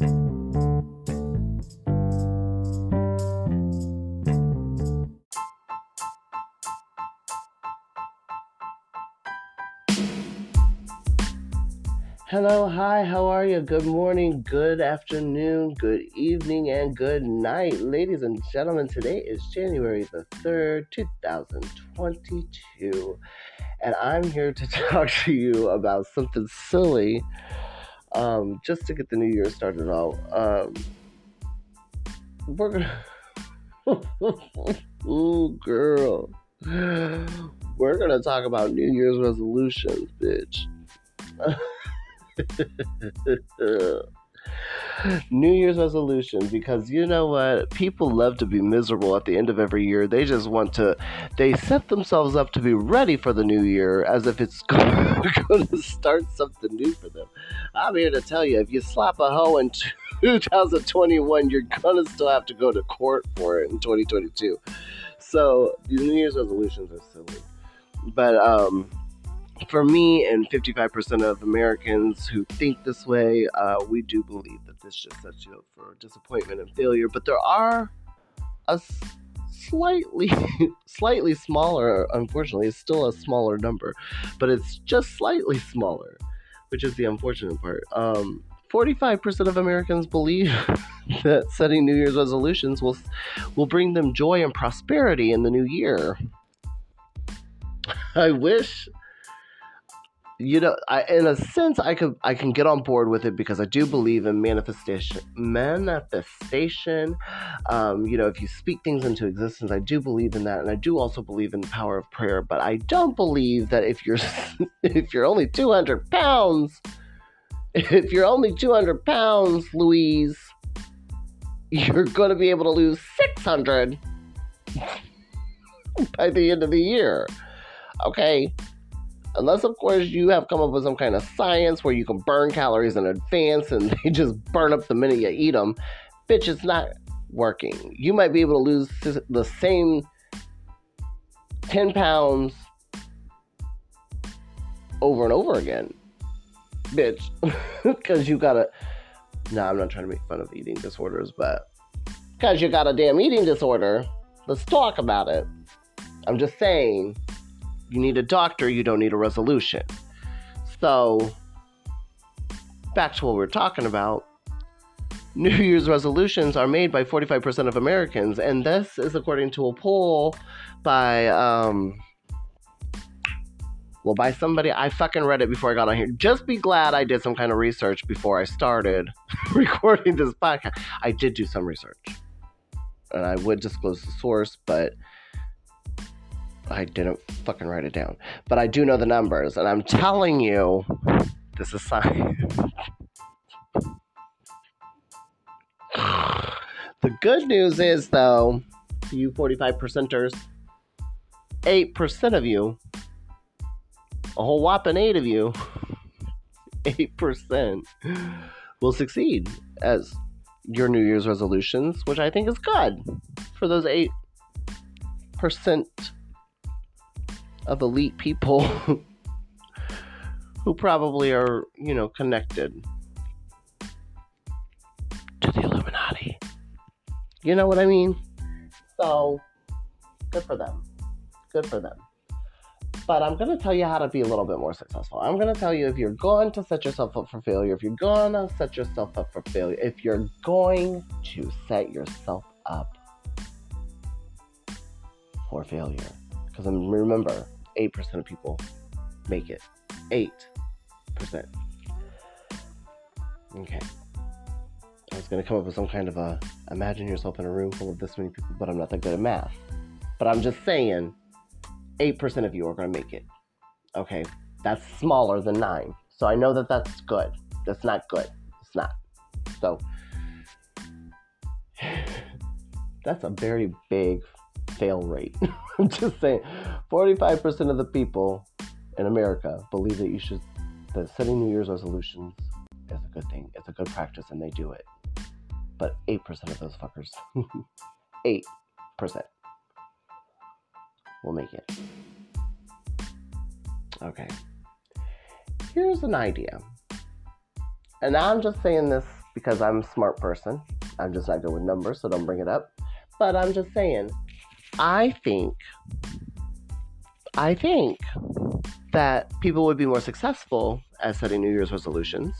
Hello, hi, how are you? Good morning, good afternoon, good evening, and good night. Ladies and gentlemen, today is January the 3rd, 2022, and I'm here to talk to you about something silly um, just to get the new year started out. Um, we're gonna. Ooh, girl. We're gonna talk about New Year's resolutions, bitch. New Year's resolution because you know what? People love to be miserable at the end of every year. They just want to, they set themselves up to be ready for the new year as if it's going to start something new for them. I'm here to tell you if you slap a hoe in 2021, you're going to still have to go to court for it in 2022. So these New Year's resolutions are silly. But, um, for me and 55% of Americans who think this way, uh, we do believe that this just sets you up for disappointment and failure. But there are a slightly, slightly smaller, unfortunately, it's still a smaller number, but it's just slightly smaller, which is the unfortunate part. Um, 45% of Americans believe that setting New Year's resolutions will will bring them joy and prosperity in the new year. I wish you know, I, in a sense, I could I can get on board with it because I do believe in manifestation. Manifestation, um, you know, if you speak things into existence, I do believe in that, and I do also believe in the power of prayer. But I don't believe that if you're if you're only two hundred pounds, if you're only two hundred pounds, Louise, you're going to be able to lose six hundred by the end of the year. Okay, Unless, of course, you have come up with some kind of science where you can burn calories in advance and they just burn up the minute you eat them. Bitch, it's not working. You might be able to lose the same 10 pounds over and over again. Bitch. Because you gotta. Nah, I'm not trying to make fun of eating disorders, but. Because you got a damn eating disorder. Let's talk about it. I'm just saying you need a doctor, you don't need a resolution. So, back to what we're talking about. New Year's resolutions are made by 45% of Americans, and this is according to a poll by, um, well, by somebody. I fucking read it before I got on here. Just be glad I did some kind of research before I started recording this podcast. I did do some research, and I would disclose the source, but I didn't fucking write it down. But I do know the numbers, and I'm telling you, this is science. the good news is, though, you 45 percenters, 8% of you, a whole whopping 8 of you, 8% will succeed as your New Year's resolutions, which I think is good for those 8% of elite people who probably are, you know, connected to the Illuminati. You know what I mean? So, good for them. Good for them. But I'm going to tell you how to be a little bit more successful. I'm going to tell you if you're going to set yourself up for failure, if you're going to set yourself up for failure, if you're going to set yourself up for failure. Because remember, 8% of people make it. 8%. Okay. I was going to come up with some kind of a imagine yourself in a room full of this many people, but I'm not that good at math. But I'm just saying 8% of you are going to make it. Okay. That's smaller than 9. So I know that that's good. That's not good. It's not. So that's a very big fail rate. I'm just saying, 45% of the people in America believe that you should, that setting New Year's resolutions is a good thing. It's a good practice and they do it. But 8% of those fuckers, 8% will make it. Okay. Here's an idea. And I'm just saying this because I'm a smart person. I'm just not good with numbers, so don't bring it up. But I'm just saying, I think, I think that people would be more successful at setting New Year's resolutions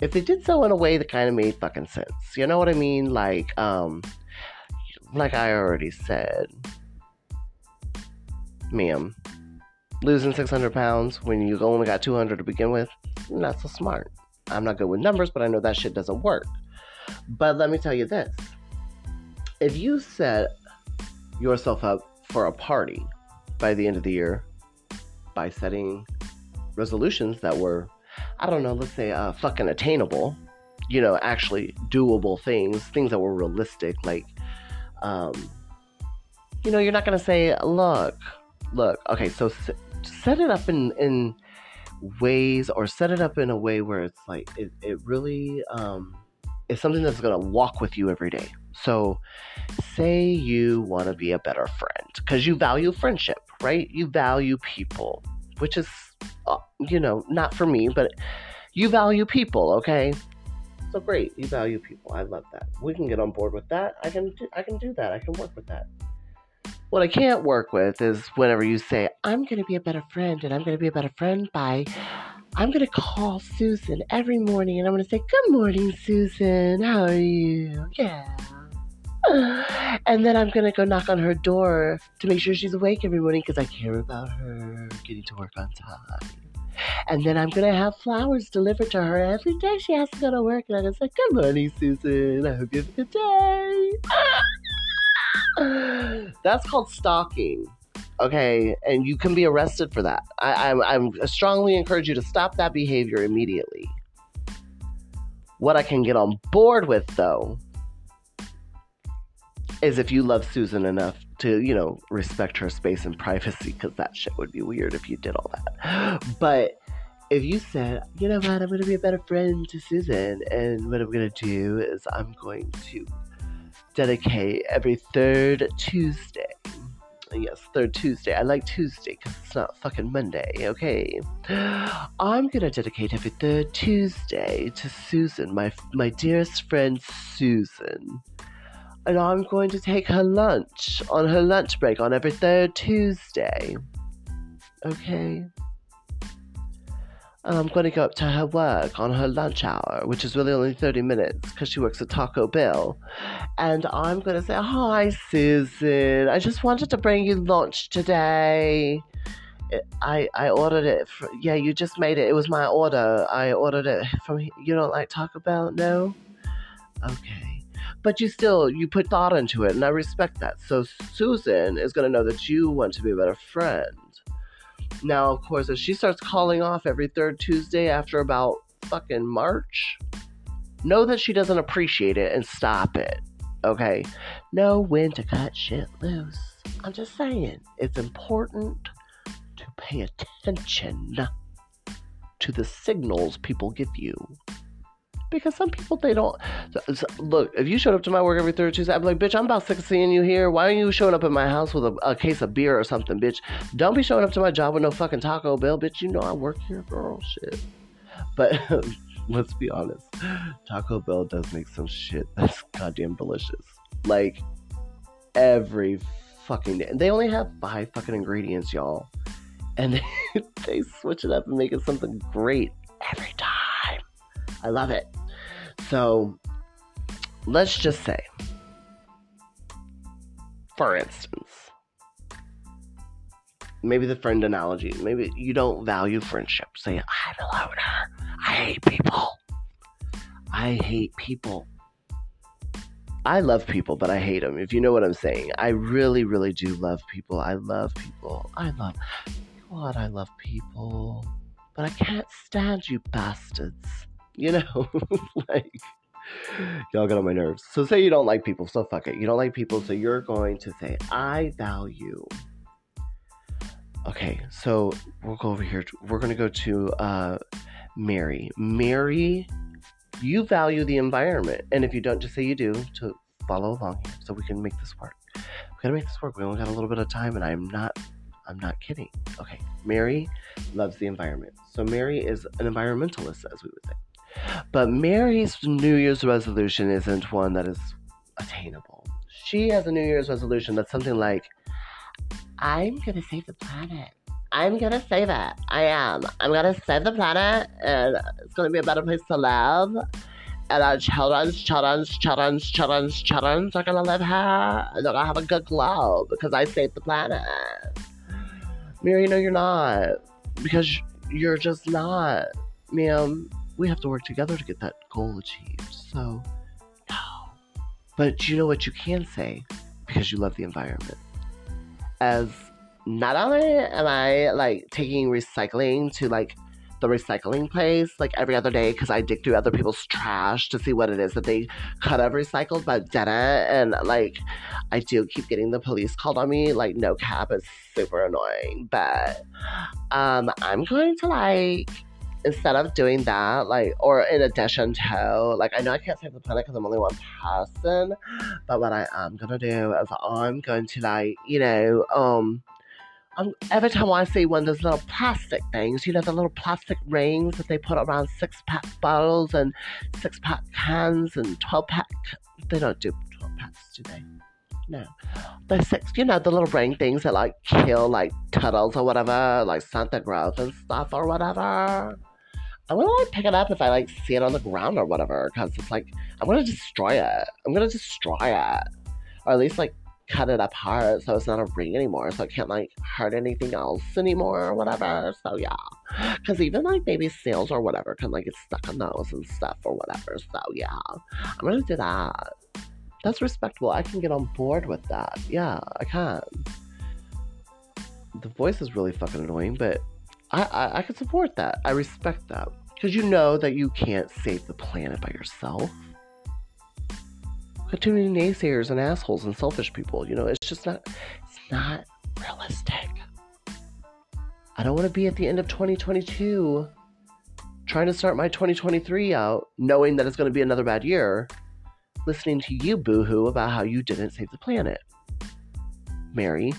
if they did so in a way that kind of made fucking sense. You know what I mean? Like, um, like I already said, ma'am, losing 600 pounds when you only got 200 to begin with, not so smart. I'm not good with numbers, but I know that shit doesn't work. But let me tell you this if you set yourself up for a party by the end of the year by setting resolutions that were, I don't know, let's say uh, fucking attainable, you know, actually doable things, things that were realistic, like, um, you know, you're not going to say, look, look, okay, so set it up in, in ways or set it up in a way where it's like, it, it really, um, is something that's going to walk with you every day. So, say you want to be a better friend because you value friendship, right? You value people, which is, uh, you know, not for me, but you value people, okay? So great, you value people. I love that. We can get on board with that. I can, do, I can do that. I can work with that. What I can't work with is whenever you say, I'm going to be a better friend, and I'm going to be a better friend by I'm going to call Susan every morning and I'm going to say, Good morning, Susan. How are you? Yeah. And then I'm to go knock on her door to make sure she's awake every morning because I care about her getting to work on time. And then I'm to have flowers delivered to her every day she has to go to work. And I'm to say, Good morning, Susan. I hope you have a good day. That's called stalking okay and you can be arrested for that I, I, I strongly encourage you to stop that behavior immediately what i can get on board with though is if you love susan enough to you know respect her space and privacy because that shit would be weird if you did all that but if you said you know what i'm going to be a better friend to susan and what i'm going to do is i'm going to dedicate every third tuesday yes, third Tuesday. I like Tuesday because it's not fucking Monday, okay? I'm gonna dedicate every third Tuesday to Susan, my my dearest friend Susan. And I'm going to take her lunch on her lunch break on every third Tuesday. Okay? and I'm going to go up to her work on her lunch hour, which is really only 30 minutes because she works at Taco Bell. And I'm going to say, Hi, Susan. I just wanted to bring you lunch today. I, I ordered it. For, yeah, you just made it. It was my order. I ordered it from. You don't like Taco Bell? No? Okay. But you still, you put thought into it, and I respect that. So Susan is going to know that you want to be a better friend now, of course, if she starts calling off every third Tuesday after about fucking March, know that she doesn't appreciate it and stop it. Okay? Know when to cut shit loose. I'm just saying, it's important to pay attention to the signals people give you because some people they don't look. If you showed up to my work every third Tuesday, be like, bitch, I'm about sick of seeing you here. Why are you showing up at my house with a, a, case of beer or something, bitch? Don't be showing up to my job with no fucking Taco Bell, bitch. You know I work here, girl. Shit. But let's be honest, Taco Bell does make some shit that's goddamn delicious. Like every fucking day. They only have five fucking ingredients, y'all. And they, they switch it up and make it something great every time. I love it. So let's just say, for instance, maybe the friend analogy, maybe you don't value friendship. Say, I'm a loner. I hate people. I hate people. I love people, but I hate them, if you know what I'm saying. I really, really do love people. I love people. I love, God, I love people. But I can't stand you bastards. You know, like y'all get on my nerves. So say you don't like people, so fuck it. You don't like people, so you're going to say, I value. Okay, so we'll go over here. We're gonna go to uh, Mary. Mary, you value the environment, and if you don't, just say you do to follow along here, so we can make this work. We gotta make this work. We only got a little bit of time, and I'm not. I'm not kidding. Okay, Mary loves the environment. So Mary is an environmentalist, as we would say. But Mary's New Year's resolution isn't one that is attainable. She has a New Year's resolution that's something like, I'm gonna save the planet. I'm gonna save it. I am. I'm gonna save the planet, and it's gonna be a better place to live. And our children's, children's, children's, children's, children's are gonna live here, and they're gonna have a good globe because I saved the planet. Mary, no, you're not. Because you're just not. Ma'am, we have to work together to get that goal achieved. So, no. But you know what you can say? Because you love the environment. As not only am I like taking recycling to like the recycling place like every other day because I dig through other people's trash to see what it is that they could have recycled but didn't. And like, I do keep getting the police called on me. Like, no cap it's super annoying. But um, I'm going to like, instead of doing that, like, or in addition to, like, I know I can't save the planet because I'm only one person, but what I am gonna do is I'm going to, like, you know, um, um, every time I see one of those little plastic things, you know, the little plastic rings that they put around six pack bottles and six pack cans and 12 pack. They don't do 12 packs, do they? No. The six, you know, the little ring things that like kill like turtles or whatever, like Santa Claus and stuff or whatever. I'm gonna like pick it up if I like see it on the ground or whatever, because it's like I'm gonna destroy it. I'm gonna destroy it, or at least like cut it apart so it's not a ring anymore so it can't like hurt anything else anymore or whatever. So yeah. Because even like baby seals or whatever can like get stuck on those and stuff or whatever. So yeah. I'm gonna do that. That's respectable. I can get on board with that. Yeah i can. The voice is really fucking annoying but i i, I can support that i respect that because you know that you can't save the planet by yourself got too many naysayers and assholes and selfish people. You know, it's just not, it's not realistic. I don't want to be at the end of 2022 trying to start my 2023 out knowing that it's going to be another bad year, listening to you boohoo about how you didn't save the planet. Mary.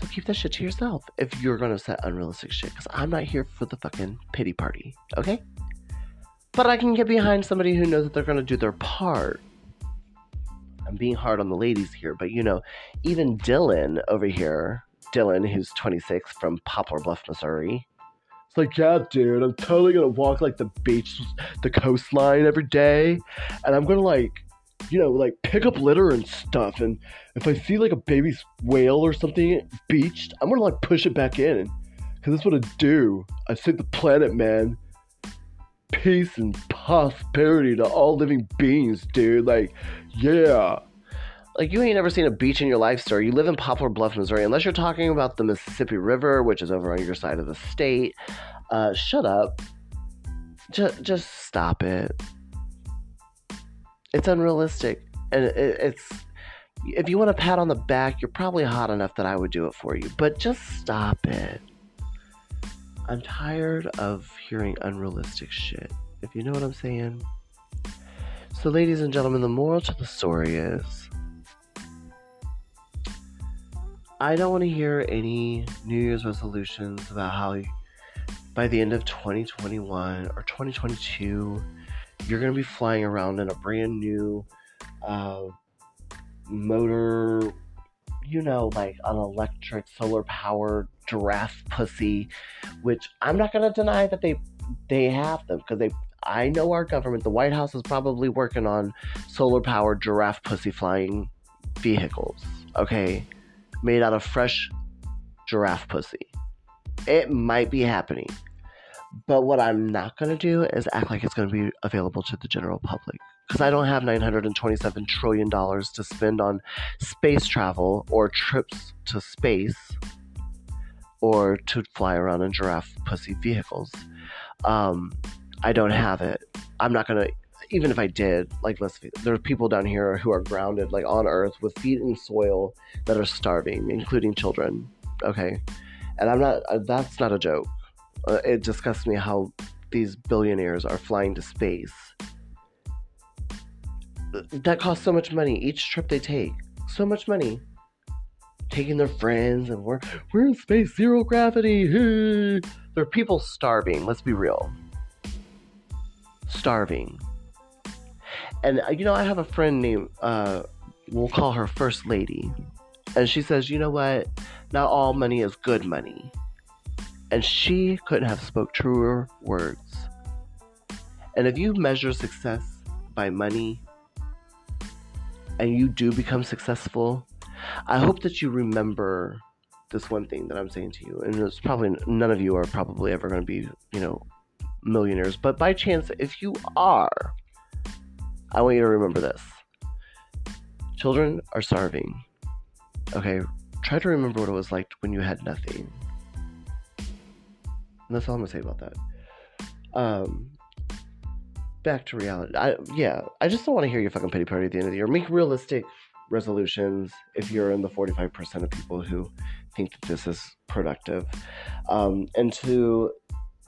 So keep that shit to yourself if you're to set unrealistic shit because I'm not here for the fucking pity party, okay? But I can get behind somebody who knows that they're to do their part I'm being hard on the ladies here, but you know, even Dylan over here, Dylan, who's 26 from Poplar Bluff, Missouri. It's like, yeah, dude, I'm totally gonna walk like the beach, the coastline every day, and I'm gonna like, you know, like pick up litter and stuff. And if I see like a baby whale or something beached, I'm gonna like push it back in, cause that's what I do. I save the planet, man peace and prosperity to all living beings, dude. Like, yeah. Like, you ain't never seen a beach in your life, sir. You live in Poplar Bluff, Missouri. Unless you're talking about the Mississippi River, which is over on your side of the state. Uh, shut up. Just, just stop it. It's unrealistic. And it, it's. If you want a pat on the back, you're probably hot enough that I would do it for you. But just stop it. I'm tired of hearing unrealistic shit, if you know what I'm saying. So, ladies and gentlemen, the moral to the story is I don't want to hear any New Year's resolutions about how by the end of 2021 or 2022, you're going to be flying around in a brand new uh, motor, you know, like an electric solar powered giraffe pussy, which I'm not going to deny that they they have them because they I know our government, the White House is probably working on solar powered giraffe pussy flying vehicles, okay? Made out of fresh giraffe pussy. It might be happening. But what I'm not going to do is act like it's going to be available to the general public. Because I don't have $927 trillion to spend on space travel or trips to space or to fly around in giraffe pussy vehicles. Um, I don't have it. I'm not gonna. Even if I did, like let's, there are people down here who are grounded, like on Earth, with feet in soil that are starving, including children. Okay, and I'm not. Uh, that's not a joke. Uh, it disgusts me how these billionaires are flying to space. That costs so much money each trip they take. So much money taking their friends and we're we're in space, zero gravity. there are people starving. Let's be real. starving. And uh, you know, I have a friend named uh, we'll call her First Lady, and she says, you know what? Not all money is good money, and she couldn't have spoke truer words. And if you measure success by money, and you do become successful, I hope that you remember this one thing that I'm saying to you. And it's probably none of you are probably ever going to be, you know, millionaires. But by chance, if you are, I want you to remember this children are starving. Okay, try to remember what it was like when you had nothing. That's all I'm gonna say about that. Um, back to reality. I, yeah, I just don't want to hear your fucking pity party at the end of the year. Make realistic resolutions if you're in the 45% of people who think that this is productive. Um, and to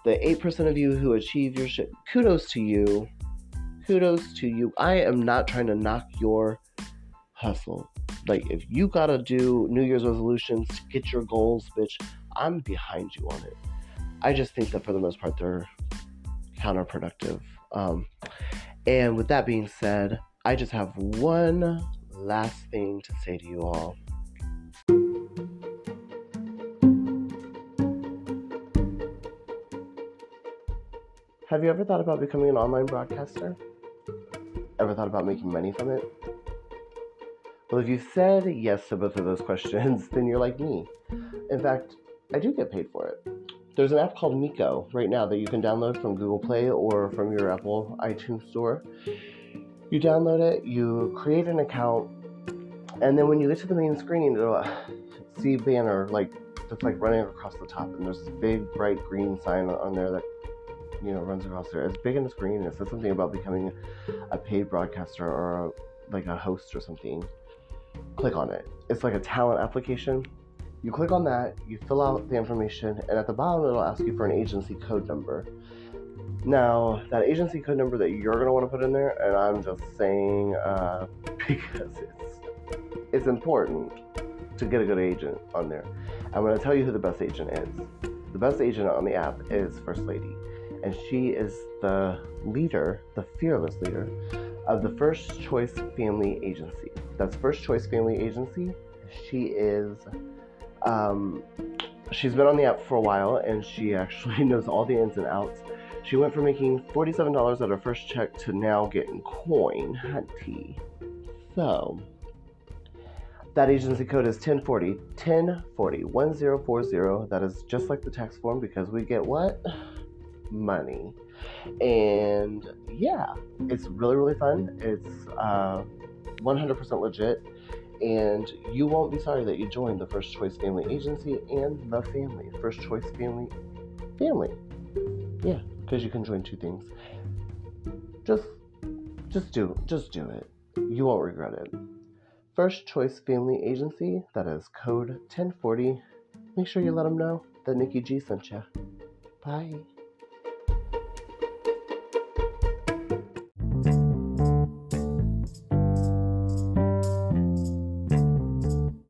the 8% of you who achieve your shit, kudos to you. Kudos to you. I am not trying to knock your hustle. Like, if you gotta do New Year's resolutions to get your goals, bitch, I'm behind you on it. I just think that for the most part, they're counterproductive. Um, and with that being said, I just have one last thing to say to you all. Have you ever thought about becoming an online broadcaster? Ever thought about making money from it? Well, if you said yes to both of those questions, then you're like me. In fact, I do get paid for it. There's an app called Miko right now that you can download from Google Play or from your Apple iTunes store. You download it, you create an account, and then when you get to the main screen, it'll uh, see a banner like that's like running across the top, and there's this big bright green sign on there that you know runs across there. It's big in the screen. And it says something about becoming a paid broadcaster or a, like a host or something. Click on it. It's like a talent application. You click on that, you fill out the information, and at the bottom it'll ask you for an agency code number. Now, that agency code number that you're gonna want to put in there, and I'm just saying uh, because it's it's important to get a good agent on there. I'm gonna tell you who the best agent is. The best agent on the app is First Lady and she is the leader, the fearless leader of the First Choice Family Agency. That's First Choice Family Agency. She is, um, she's been on the app for a while, and she actually knows all the ins and outs. She went from making $47 at her first check to now getting coin. Hot tea. So, that agency code is 1040 1040 1040. That is just like the tax form because we get what? money. And yeah, it's really, really fun. It's uh, 100% legit. And you won't be sorry that you joined the First Choice Family Agency and the family. First Choice Family Family. Yeah, because you can join two things. Just just do just do it. You won't regret it. First Choice Family Agency, that is code 1040. Make sure you let them know that Nicki G sent you. Bye.